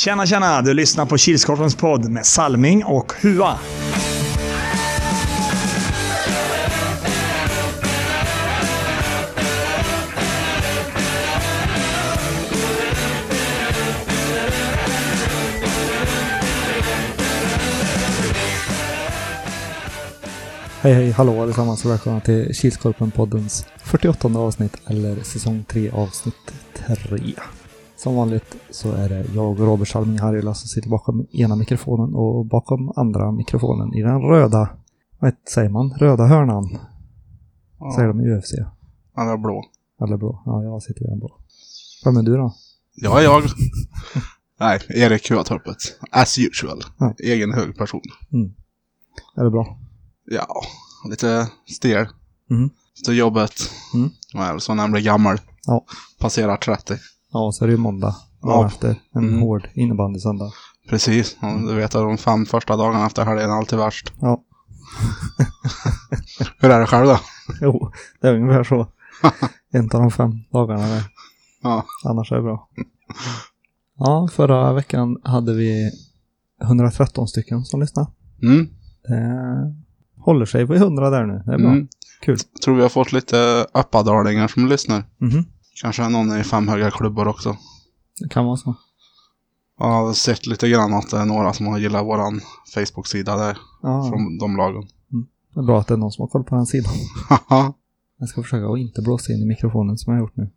Tjena, tjena! Du lyssnar på Kilskorpens podd med Salming och Hua. Hej hej, hallå allesammans och välkomna till Kilskorpen-poddens 48 avsnitt eller säsong 3 avsnitt 3. Som vanligt så är det jag och Robert Salming Harjula som sitter bakom ena mikrofonen och bakom andra mikrofonen i den röda, vad säger man, röda hörnan. Ja, Säger de i UFC. är blå. Eller blå. Ja, jag sitter i den blå. Vem är du då? Ja, jag. Nej, Erik Huatorpet. As usual. Ja. Egen hög person. Är det bra? Ja, lite stel. Mhm. Efter jobbet. Mm. Så när man blir gammal. Ja. Passerar 30. Ja, så är det ju måndag. Ja. efter. En Mm. hård innebandysöndag. Precis. Ja, Du vet att de fem första dagarna efter helgen är alltid värst. Ja. Hur är det själv då? Jo, det är ungefär så. en av de fem dagarna där. Ja. Annars är det bra. Ja, förra veckan hade vi 113 stycken som lyssnade. Mm. Det håller sig vid 100 där nu. Det är bra. Mm. Kul. Tror vi har fått lite uppadalingar som lyssnar. Mhm. Kanske någon i fem höga klubbor också. Det kan vara så. Jag har sett lite grann att det är några som har gillat våran Facebook-sida där. Ja, Från de lagen. det är bra att det är någon som har koll på den sidan. Jag ska försöka att inte blåsa in i mikrofonen som jag har gjort nu.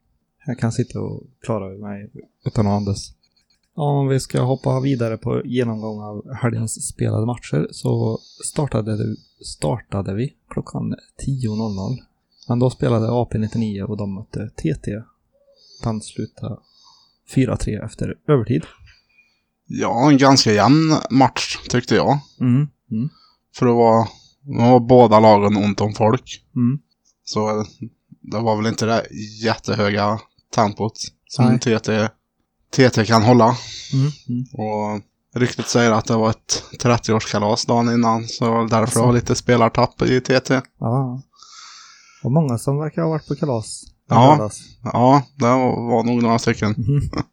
Jag kan sitta och klara mig utan att andas. Om vi ska hoppa vidare på genomgång av helgens spelade matcher så startade, startade vi klockan 10.00. Men då spelade AP-99 och de mötte TT. Den slutade 4-3 efter övertid. Ja, en ganska jämn match tyckte jag. Mm. Mm. För det var, det var båda lagen ont om folk. Mm. Så det var väl inte det jättehöga tempot som Nej. TT, TT kan hålla. Mm. Mm. Och ryktet säger att det var ett 30-årskalas dagen innan. Så därför Alltså. var lite spelartapp i TT. Ja. Och många som verkar ha varit på kalas. Ja. lördags. Ja, det var, var nog några stycken. Mhm.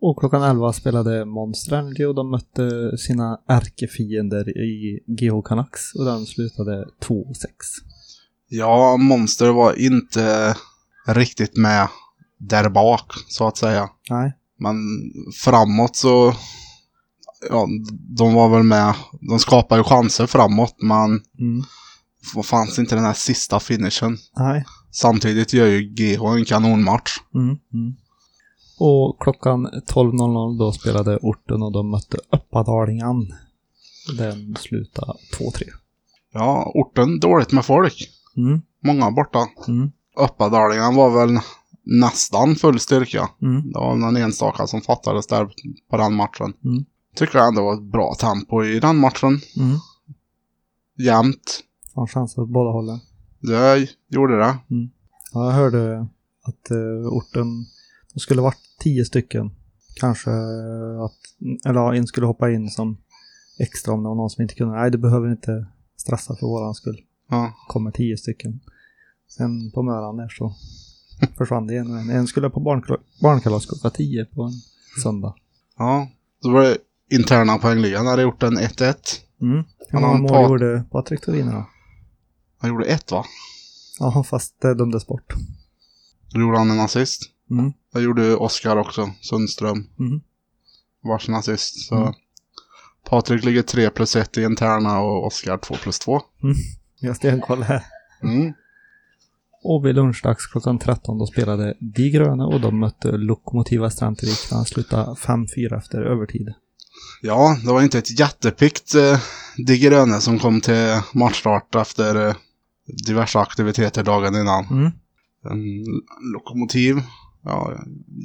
Och klockan 11 spelade Monster Energy och de mötte sina ärkefiender i GH Canucks och den slutade 2-6. Ja, Monster var inte riktigt med där bak, så att säga. Nej. Men framåt så... Ja, de var väl med. De skapade ju chanser framåt, men Mm. Fanns inte den här sista finishen. Nej. Samtidigt gör ju GH en kanonmatch. Mm. Mm. Och klockan 12.00 då spelade orten och de mötte Uppadalingen. Den slutade 2-3. Ja, orten dåligt med folk. Mm. Många borta. Mm. Uppadalingen var väl nästan full styrka. Mm. Det var någon enstaka som fattades där på den matchen. Mm. Tycker jag ändå var ett bra tempo i den matchen. Mm. Jämnt. Fanns chanser åt båda hållen. Det gjorde det. Ja, jag hörde att uh, orten, de skulle varit tio stycken. Kanske att, eller ja, en skulle hoppa in som extra om det var någon som inte kunde. Nej, du behöver inte stressa för våran skull. Ja. Kommer tio stycken. Sen på Möran där så försvann det en och en. En skulle på barnkal- barnkalas klockan tio på en söndag. Ja, så var det interna poängligan. hade gjort en 1-1. Mm. Hur Han många mål gjorde Patrik Thoriner då? Han gjorde ett va? Ja, fast det dömdes bort. Då gjorde han en assist. Mm. Det gjorde Oskar också, Sundström. Mm. Varsin assist. Så Mm. Patrik ligger 3 plus 1 i interna och Oskar 2 plus 2. Jag har stenkoll här. Mm. Och vid lunchdags klockan 13 då spelade De Gröna och de mötte Lokomotiva Strantevik. Han slutade 5-4 efter övertid. Ja, det var inte ett jättepickt eh, De Gröne som kom till matchstart efter eh, diverse aktiviteter dagen innan. Mm. En lokomotiv. Ja,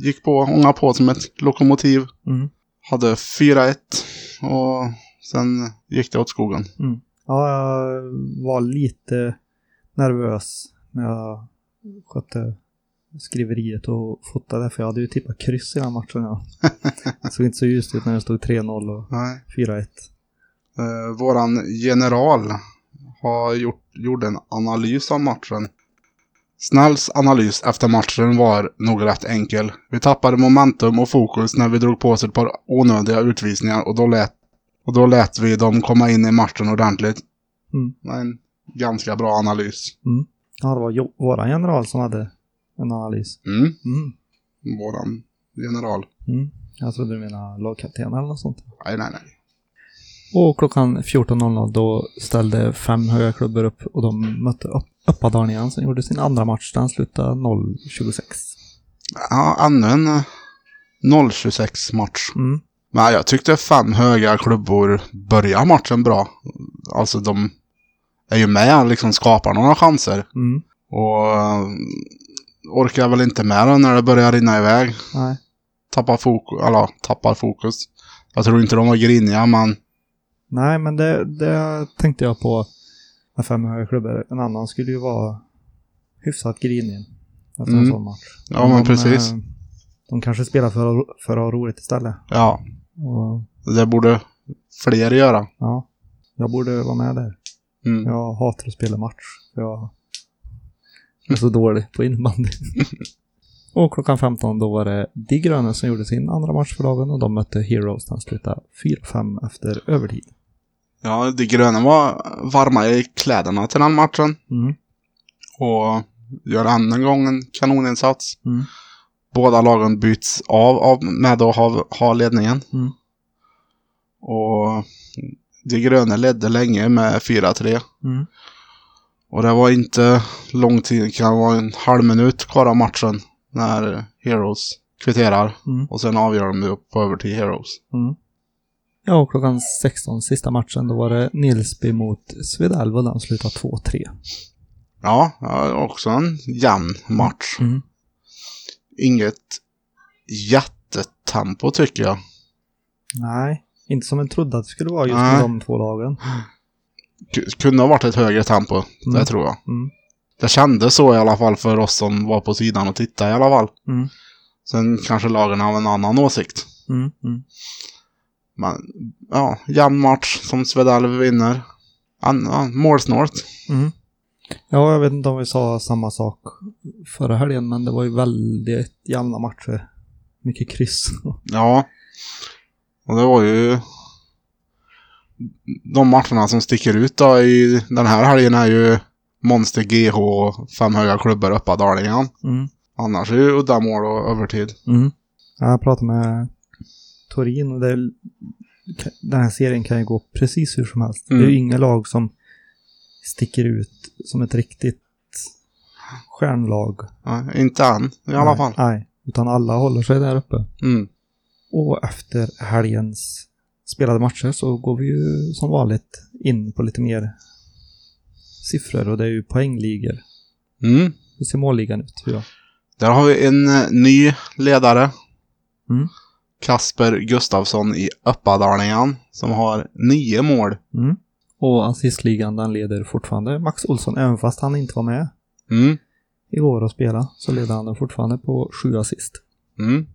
gick på, ånga på som ett lokomotiv. Mm. Hade 4-1 och sen gick det åt skogen. Ja, jag var lite nervös när jag skötte skriveriet och fotade för jag hade ju tippat kryss i den matchen. Ja. Det såg inte så ljust ut när det stod 3-0 och Nej. 4-1. Eh, våran general har gjort, gjorde en analys av matchen. Snälls analys efter matchen var nog rätt enkel. Vi tappade momentum och fokus när vi drog på oss ett par onödiga utvisningar och då lät, och då lät vi dem komma in i matchen ordentligt. Mm. En ganska bra analys. Ja, det var jo- våran general som hade en analys. Mm. Mm. Våran general. Mm. Jag trodde du menade lagkapten eller något sånt. Nej, nej, nej. Och klockan 14.00 då ställde fem höga klubbor upp och de mötte upp Uppadalningen som gjorde sin andra match. Den slutade 0-26. Ja, ännu en eh, 0-26 match. Mm. Men jag tyckte fem höga klubbor börjar matchen bra. Alltså de är ju med liksom skapar några chanser. Mm. Och eh, orkar väl inte med det när det börjar rinna iväg. Nej. Tappar fokus, eller tappar fokus. Jag tror inte de var griniga men Nej, men det, det tänkte jag på med fem klubbor. En annan skulle ju vara hyfsat grinig efter en Mm. sån match. ja men precis. eh, De kanske spelar för för att ha roligt istället. Ja, Och, det borde fler göra. ja, jag borde vara med där. Mm. Jag hatar att spela match. Jag är så dålig på innebandy. och klockan 15 då var det De gröna som gjorde sin andra match för dagen och de mötte Heroes. Den slutade 4-5 efter övertid. Ja, de gröna var varma i kläderna till den matchen. Mm. Och gör än en gång en kanoninsats. Mm. Båda lagen byts av, av med att ha, ha ledningen. Mm. Och de gröna ledde länge med 4-3. Mm. Och det var inte lång tid, det kan vara en halv minut kvar av matchen. När Heroes kvitterar. Mm. Och sen avgör de det på övertid Heroes. Mm. Ja, och klockan 16, sista matchen, då var det Nilsby mot Svedalv och den slutade 2-3. Ja, också en jämn match. Mm. Inget jättetempo tycker jag. Nej, inte som en trodde att det skulle vara just med de två lagen. Kunde ha varit ett högre tempo, Mm. det tror jag. Mm. Det kändes så i alla fall för oss som var på sidan och tittade i alla fall. Mm. Sen kanske lagen har en annan åsikt. Mm. Men ja, jämn match som Svedalv vinner. Ja, målsnålt. Mm. Ja, jag vet inte om vi sa samma sak förra helgen, men det var ju väldigt jämna matcher. Mycket kryss. Ja. Och det var ju de matcherna som sticker ut då i den här helgen är ju Monster GH och fem höga klubbor Uppadalingen. Mm. Annars är ju uddamål och övertid. Mm. Jag pratade med Torin och det, den här serien kan ju gå precis hur som helst. Mm. Det är ju inga lag som sticker ut som ett riktigt stjärnlag. Ja, inte än i alla Nej, fall. Nej, utan alla håller sig där uppe. Mm. Och efter helgens spelade matcher så går vi ju som vanligt in på lite mer siffror och det är ju poängligor. Mm. Hur ser målligan ut? Hur jag? Där har vi en eh, ny ledare. Mm. Kasper Gustafsson i Uppadalingen som har nio mål. Mm. Och assistligan den leder fortfarande Max Olsson, även fast han inte var med Mm. igår och spela så leder han den fortfarande på sju assist. Mm.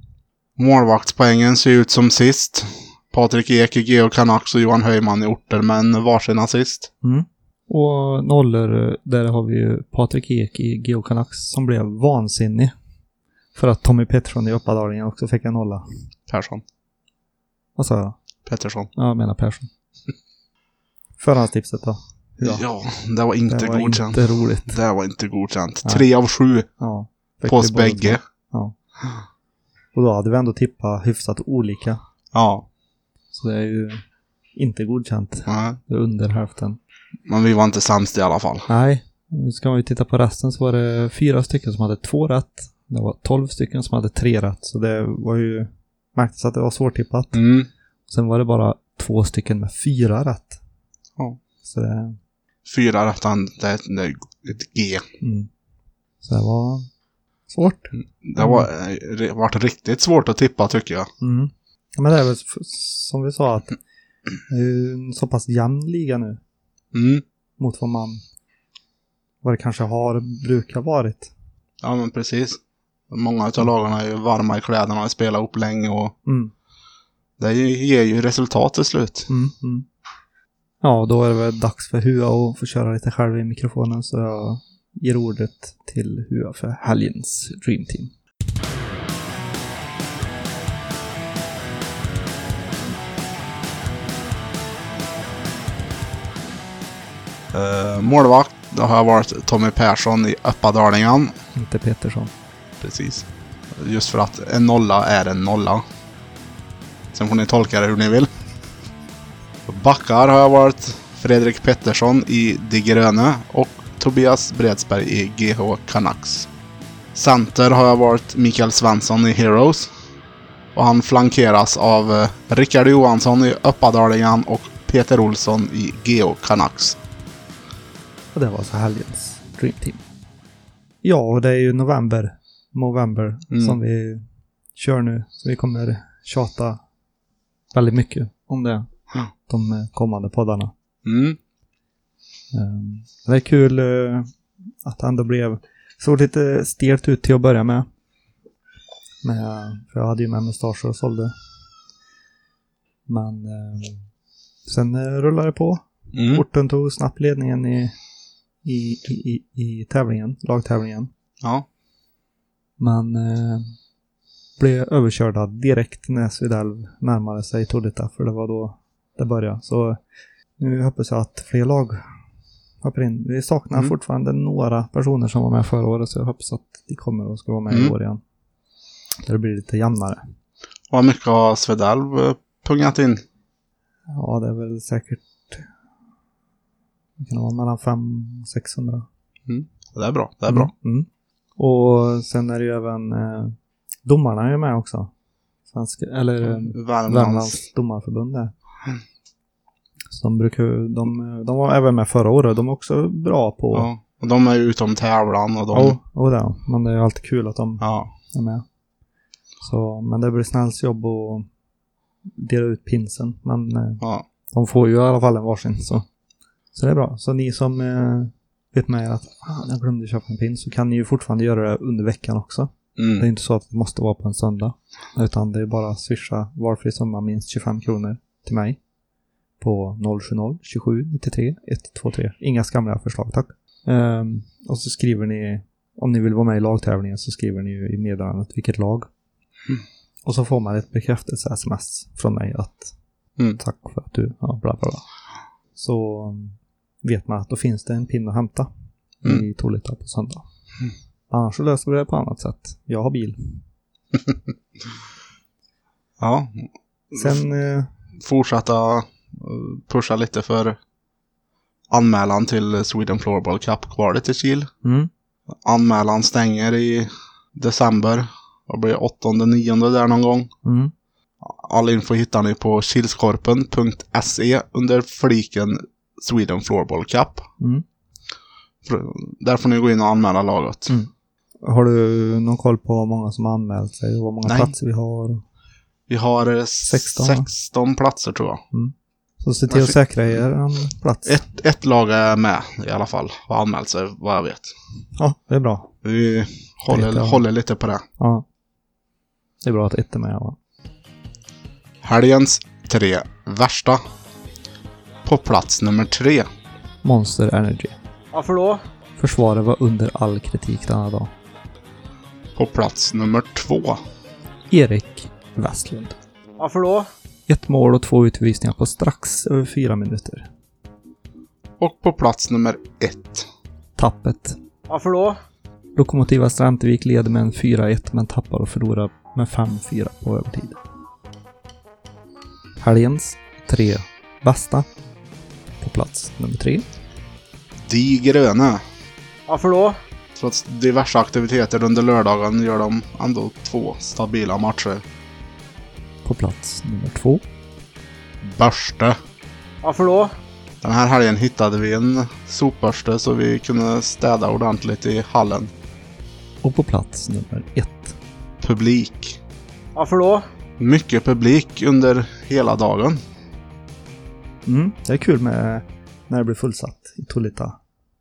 Målvaktspoängen ser ut som sist. Patrik Ek i Geo Canucks och Johan Höjman i Orter men varsin assist. Mm. Och nollor, där har vi ju Patrik Ek i Geo Canucks som blev vansinnig. För att Tommy Pettersson i Uppadalingen också fick en nolla. Persson. Vad sa jag? Pettersson. Ja, jag menar Persson. Förhandstipset då? Ja, Ja, det var inte det var godkänt. inte roligt. Det var inte godkänt. Nej. Tre av sju Ja. På oss bägge. Ja. Och då hade vi ändå tippat hyfsat olika. Ja. Så det är ju inte godkänt. Nej. Det är under hälften. Men vi var inte sämst i alla fall. Nej, nu ska vi titta på resten så var det fyra stycken som hade två rätt. Det var tolv stycken som hade tre rätt. Så det var ju... Märktes att det var svårtippat. Mm. Sen var det bara två stycken med fyra rätt. Ja. Så det... Fyra rättan, det, det är ett G. Mm. Så det var svårt. Det var, eh, det varit riktigt svårt att tippa tycker jag. Mm. Ja, men det är väl som vi sa att det är en så pass jämn liga nu Mm. mot vad man vad det kanske har brukar varit. Ja men precis. Många av lagarna är ju varma i kläderna och spelar upp länge och Mm. det ger ju resultat till slut. Mm. Mm. Ja, då är det väl dags för Hua att få köra lite själv i mikrofonen så jag ger ordet till Hua för helgens Dream Team. Uh, målvakt, då har jag varit Tommy Persson i Uppadalingen. Inte Petersson. Precis. Just för att en nolla är en nolla. Sen får ni tolka det hur ni vill. Backar har jag varit Fredrik Pettersson i De Gröne och Tobias Bredsberg i GH Canucks. Center har jag varit Mikael Svensson i Heroes. Och han flankeras av eh, Rickard Johansson i Uppadalingen och Peter Olsson i GH Canucks. Och det var så helgens Dream Team. Ja, och det är ju november, november Mm. som vi kör nu. Så vi kommer tjata väldigt mycket om det. Ja. De kommande poddarna. Mm. Ehm, Det är kul eh, att det ändå blev... Såg lite stelt ut till att börja med. med för jag hade ju med mustasch och sålde. Men eh, sen eh, rullade det på. Mm. Orten tog snabbt ledningen i, i, i, i, i tävlingen, lagtävlingen. Ja. Men eh, blev överkörda direkt när Svedalv närmade sig Tordita, för det var då det började. Så nu hoppas jag att fler lag hoppar in. Vi saknar Mm. fortfarande några personer som var med förra året, så jag hoppas att de kommer och ska vara med i Mm. år igen. Där det blir lite jämnare. Vad mycket har Svedalv eh, pungat in? Ja, det är väl säkert det kan vara mellan 500 och 600. Det är bra. Det är bra. Mm. Och sen är det ju även eh, domarna är ju med också. Svenska, eller eh, Värmlands. Värmlands domarförbund där. Så de brukar de, de var även med förra året. De är också bra på... Ja. Och de är ju utom tävlan och de... Ja, och det. Men det är alltid kul att de Ja. är med. Så, men det blir Snälls jobb att dela ut pinsen. Men eh, ja. de får ju i alla fall en varsin. Så, så det är bra. Så ni som eh, vet med att ah, jag glömde köpa en pin så kan ni ju fortfarande göra det under veckan också. Det är Mm. inte så att det måste vara på en söndag. Utan det är bara att swisha valfri summa minst 25 kronor till mig. På 070 27 93 123. Inga skamliga förslag tack. Ehm, och så skriver ni, om ni vill vara med i lagtävlingen så skriver ni ju i meddelandet vilket lag. Och så får man ett bekräftelse-sms från mig att Mm. tack för att du, ja bla bla bla. Så um, vet man att då finns det en pinne att hämta Mm. i Tolita på söndag. Annars så löser vi det på annat sätt. Jag har bil. ja. Sen, eh, Fortsätta eh, pusha lite för anmälan till Sweden Floorball Cup kvalet i Kil. mm, Anmälan stänger i december. Det blir 8-9 där någon gång. mm, All info hittar ni på kilskorpen.se under fliken Sweden Floorball Cup. mm. Där får ni gå in och anmäla laget. Mm. Har du någon koll på hur många som har anmält sig och hur många Nej. platser vi har? Vi har eh, 16, va? 16 platser tror jag. Så se till att säkra er en plats. Ett, ett lag är med i alla fall. Har anmält sig vad jag vet. Ja, det är bra. Vi håller, jag. håller lite på det. Ja. Det är bra att ett är med. Ja. Helgens tre värsta. På plats nummer tre. Monster Energy. Varför då? Försvaret var under all kritik denna dag. På plats nummer två. Erik Westlund. Varför då? Ett mål och två utvisningar på strax över fyra minuter. Och på plats nummer ett. Tappet. Varför då? Lokomotiva Strantevik leder med en 4-1 men tappar och förlorar med 5-4 på övertid. Helgens tre bästa. På plats nummer tre. De gröna. Varför då? Trots diverse aktiviteter under lördagen gör de ändå två stabila matcher. På plats nummer två. Börste. Varför då? Den här helgen hittade vi en sopbörste så vi kunde städa ordentligt i hallen. Och på plats nummer ett. Publik. Varför då? Mycket publik under hela dagen. Mm, det är kul med när det blir fullsatt i Tolita.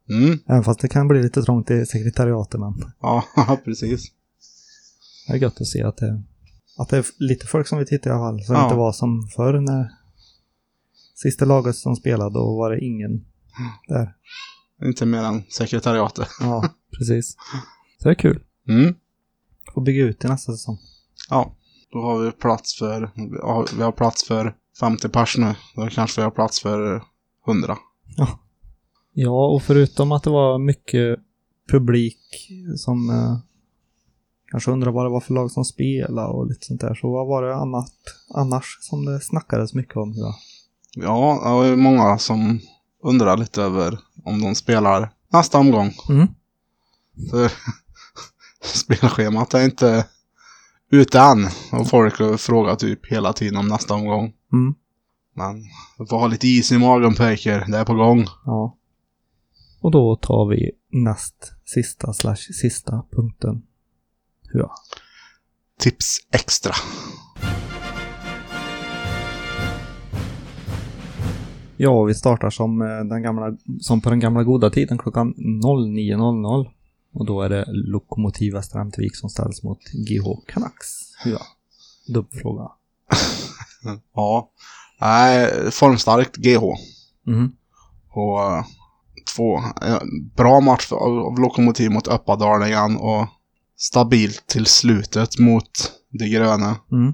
Mm, Även fast det kan bli lite trångt i sekretariatet men ja precis. det är gött att se att det, att det är lite folk som vill titta i alla fall. Det Ja. inte var som förr när sista laget som spelade då var det ingen där. Inte mer än sekretariatet. Ja, precis. Så det är kul. Mm. Får bygga ut till nästa säsong. Ja, då har vi plats för, vi har plats för 50 pers nu. Då kanske vi har plats för 100. Ja, och förutom att det var mycket publik som eh, kanske undrar vad det var för lag som spelade och lite sånt där, så vad var det annat annars som det snackades mycket om? Ja. Ja, det var ju många som undrar lite över om de spelar nästa omgång. Mm. För spelschemat är inte ute än. Och folk frågar typ hela tiden om nästa omgång. Mm. Men ha lite is i magen pojkar. Det är på gång. Ja. Och då tar vi näst sista slash sista punkten. Ja. Tips extra. Ja, vi startar som, eh, den gamla, som på den gamla goda tiden klockan 09.00. Och då är det Lokomotiv Västra Ämtervik som ställs mot GH Canucks. Ja. Dubbelfråga. Ja. Nej, formstarkt GH. Mhm. Och eh, två eh, bra match av av Lokomotiv mot Uppadalingen och stabilt till slutet mot de gröna. Mm.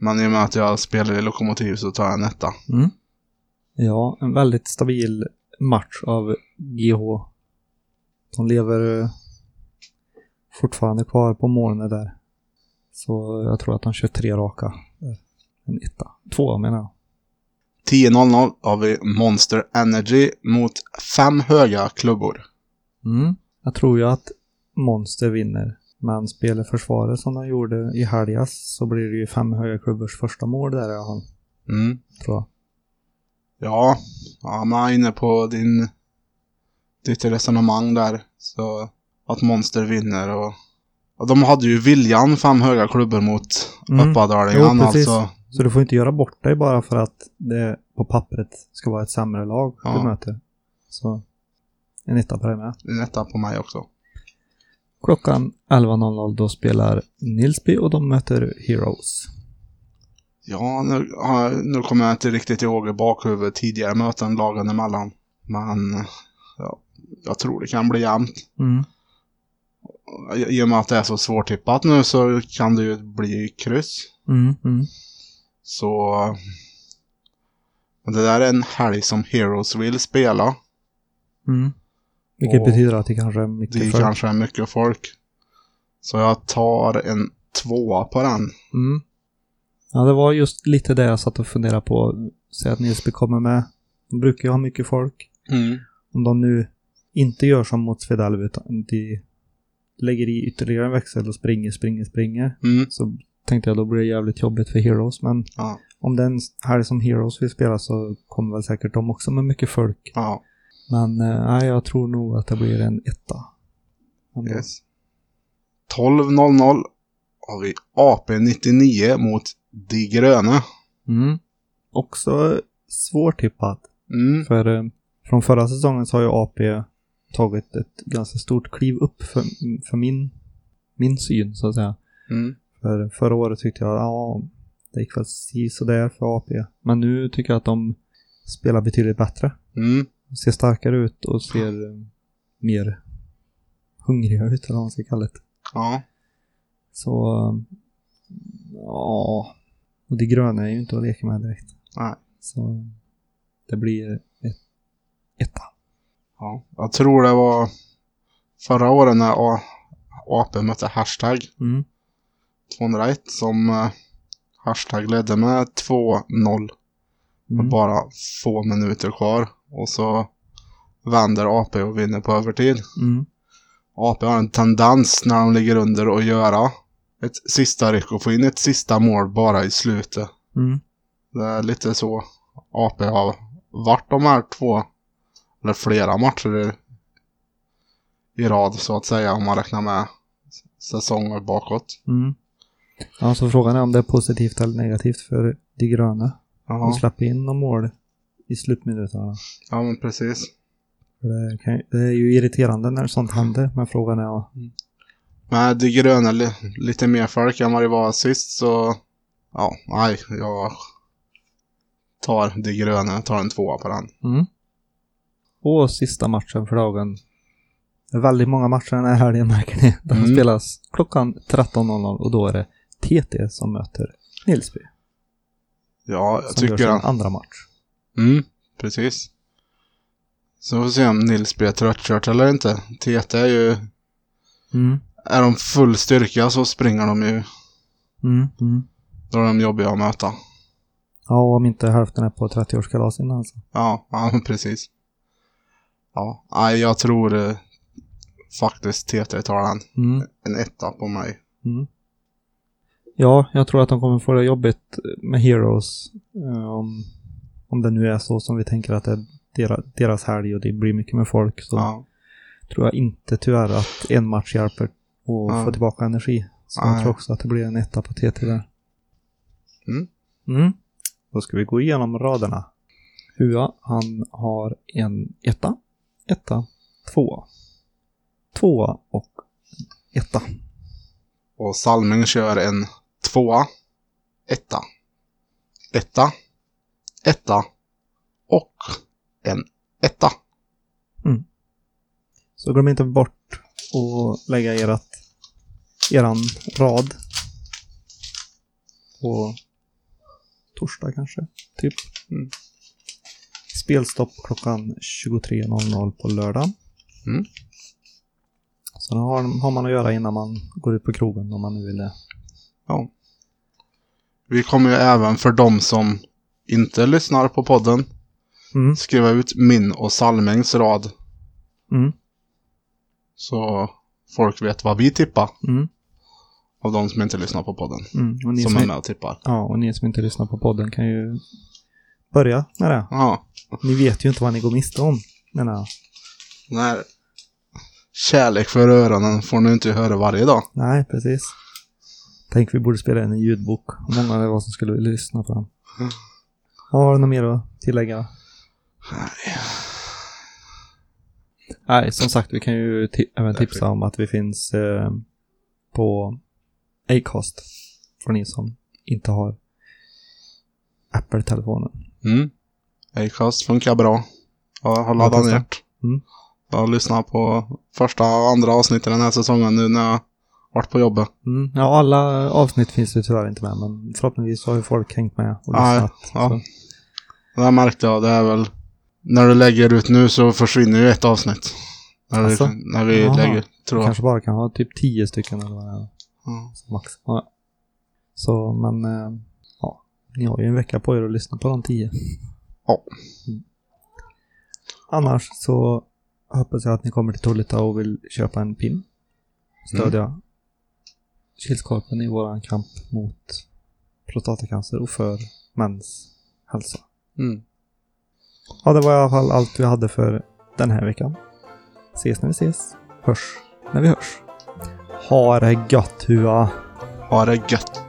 Men i och med att jag spelar i Lokomotiv så tar jag en etta. Mm. Ja, en väldigt stabil match av GH. De lever eh, fortfarande kvar på molnet där. Så jag tror att de kör tre raka. En etta. Två menar jag. 10.00 har vi Monster Energy mot fem höga klubbor. Mm. Jag tror ju att Monster vinner. Men spelar försvaret som de gjorde i helgas så blir det ju fem höga klubbors första mål där i alla fall. Mm. Tror jag. Ja, ja, man är inne på din, ditt resonemang där. Så att Monster vinner och... och de hade ju viljan, fem höga klubbor mot Mm. Uppadalingen. Alltså. Så du får inte göra bort dig bara för att det på pappret ska vara ett sämre lag Ja. du möter. Så en etta på det med. En etta på mig också. Klockan 11.00 då spelar Nilsby och de möter Heroes. Ja, nu, nu kommer jag inte riktigt ihåg i bakhuvudet tidigare möten lagen emellan. Men ja, jag tror det kan bli jämnt. Mm. I och med att det är så svårtippat nu så kan det ju bli kryss. Mm, mm. Så... Det där är en helg som Heroes vill spela. Mm. Vilket Och betyder att det kanske är mycket Det för. kanske är mycket folk. Så jag tar en tvåa på den. Mm. Ja, det var just lite det jag satt och funderade på. Säg att Nilsby kommer med. De brukar ju ha mycket folk. Om de nu inte gör som mot Svedalv utan de lägger i ytterligare en växel och springer, springer, springer. Mm. Så tänkte jag då blir det jävligt jobbigt för Heroes. Men Ja. om den här som Heroes vill spela så kommer väl säkert de också med mycket folk. Ja. Men eh, nej, jag tror nog att det blir en etta. Ändå. Yes. 12.00 har vi AP99 mot De gröna. Mm. Också svårtippat. Mm. För eh, från förra säsongen så har ju AP tagit ett ganska stort kliv upp för, för min, min syn så att säga. Mm. För förra året tyckte jag, ja, det gick väl sådär för AP. Men nu tycker jag att de spelar betydligt bättre. Mm. Ser starkare ut och ser eh, mer hungriga ut eller vad man ska kalla det. Ja. Så, ja. Och de gröna är ju inte att leka med direkt. Nej. Så det blir ett etta. ja. Jag tror det var förra året när A- AP mötte Hashtag Mm. 201 som eh, Hashtag ledde med 2-0. Med Mm. bara få minuter kvar. Och så vänder AP och vinner på övertid. Mm. AP har en tendens när de ligger under att göra ett sista ryck och få in ett sista mål bara i slutet. Mm. Det är lite så AP har varit de här två, eller flera matcher i, i rad så att säga om man räknar med säsonger bakåt. Mm. Ja, så frågan är om det är positivt eller negativt för de gröna. Jaha. De släpper in några mål i slutminuterna. Ja men precis. Det, kan, det är ju irriterande när sånt händer, men frågan är ja. Men det gröna li, lite mer folk än vad det var sist så ja, nej, jag tar det gröna, tar en tvåa på den. Mm. Och sista matchen för dagen. Det är väldigt många matcher den här helgen märker ni. Den Mm. spelas klockan 13.00 och då är det TT som möter Nilsby. Ja, jag Som gör tycker sin han... andra match. Mm, precis. Så får vi se om Nils blir tröttkört eller inte. TT är ju... Mm. Är de full styrka så springer de ju. Mm. Mm. Då är de jobbiga att möta. Ja, och om inte hälften är på 30-årskalas innan alltså. Ja, ja precis. Ja, nej, jag tror eh, faktiskt TT tar den. Mm. En etta på mig. Mm. Ja, jag tror att de kommer få det jobbigt med Heroes. eh, om, om det nu är så som vi tänker att det är deras, deras helg och det blir mycket med folk. Så Ja. tror jag inte tyvärr att en match hjälper att Ja. få tillbaka energi. Så Nej. jag tror också att det blir en etta på TT där. Mm. Mm. Då ska vi gå igenom raderna. Hua, han har en etta, etta, tvåa, tvåa och etta. Och Salming kör en tvåa, etta, etta, etta och en etta. Så glöm inte bort att lägga erat, eran rad på torsdag kanske, typ. Mm. Spelstopp klockan 23.00 på lördag. Mm. Så har, har man att göra innan man går ut på krogen om man nu vill det. Ja. Vi kommer ju även för de som inte lyssnar på podden Mm. skriva ut min och Salmings rad Mm. så folk vet vad vi tippar Mm. av de som inte lyssnar på podden. Mm. Som som, är med och tippar. ja, och ni som inte lyssnar på podden kan ju börja med det. Ja. Ni vet ju inte vad ni går miste om, menar jag. Nej. Kärlek för öronen får ni inte höra varje dag. Nej, precis. Tänk vi borde spela in en ljudbok. Hur många det var som skulle vilja lyssna på den. Har du något mer att tillägga? Nej, som sagt, vi kan ju även tipsa om att vi finns eh, på Acast. För ni som inte har Apple-telefonen. Mm. Acast funkar bra. Jag har laddat ner det. Mm. Jag har lyssnat på första och andra avsnittet den här säsongen nu när jag varit på jobbet. Mm. Ja, alla avsnitt finns ju tyvärr inte med, men förhoppningsvis har ju folk hängt med och Ja, lyssnat. ja. Så. Det här märkte jag, det är väl... När du lägger ut nu så försvinner ju ett avsnitt. När, Alltså? vi, när vi lägger, tror jag. kanske bara kan ha typ tio stycken eller vad det är. Ja. Max. Ja. Så, men eh, ja, ni har ju en vecka på er att lyssna på de tio. Ja. Mm. Annars så hoppas jag att ni kommer till Tullita och vill köpa en pin. Stödja Kilskorpen i våran kamp mot prostatacancer och för mäns hälsa. Mm. Ja, det var i alla fall allt vi hade för den här veckan. Ses när vi ses. Hörs när vi hörs. Ha det gött, hua! Ha det gött.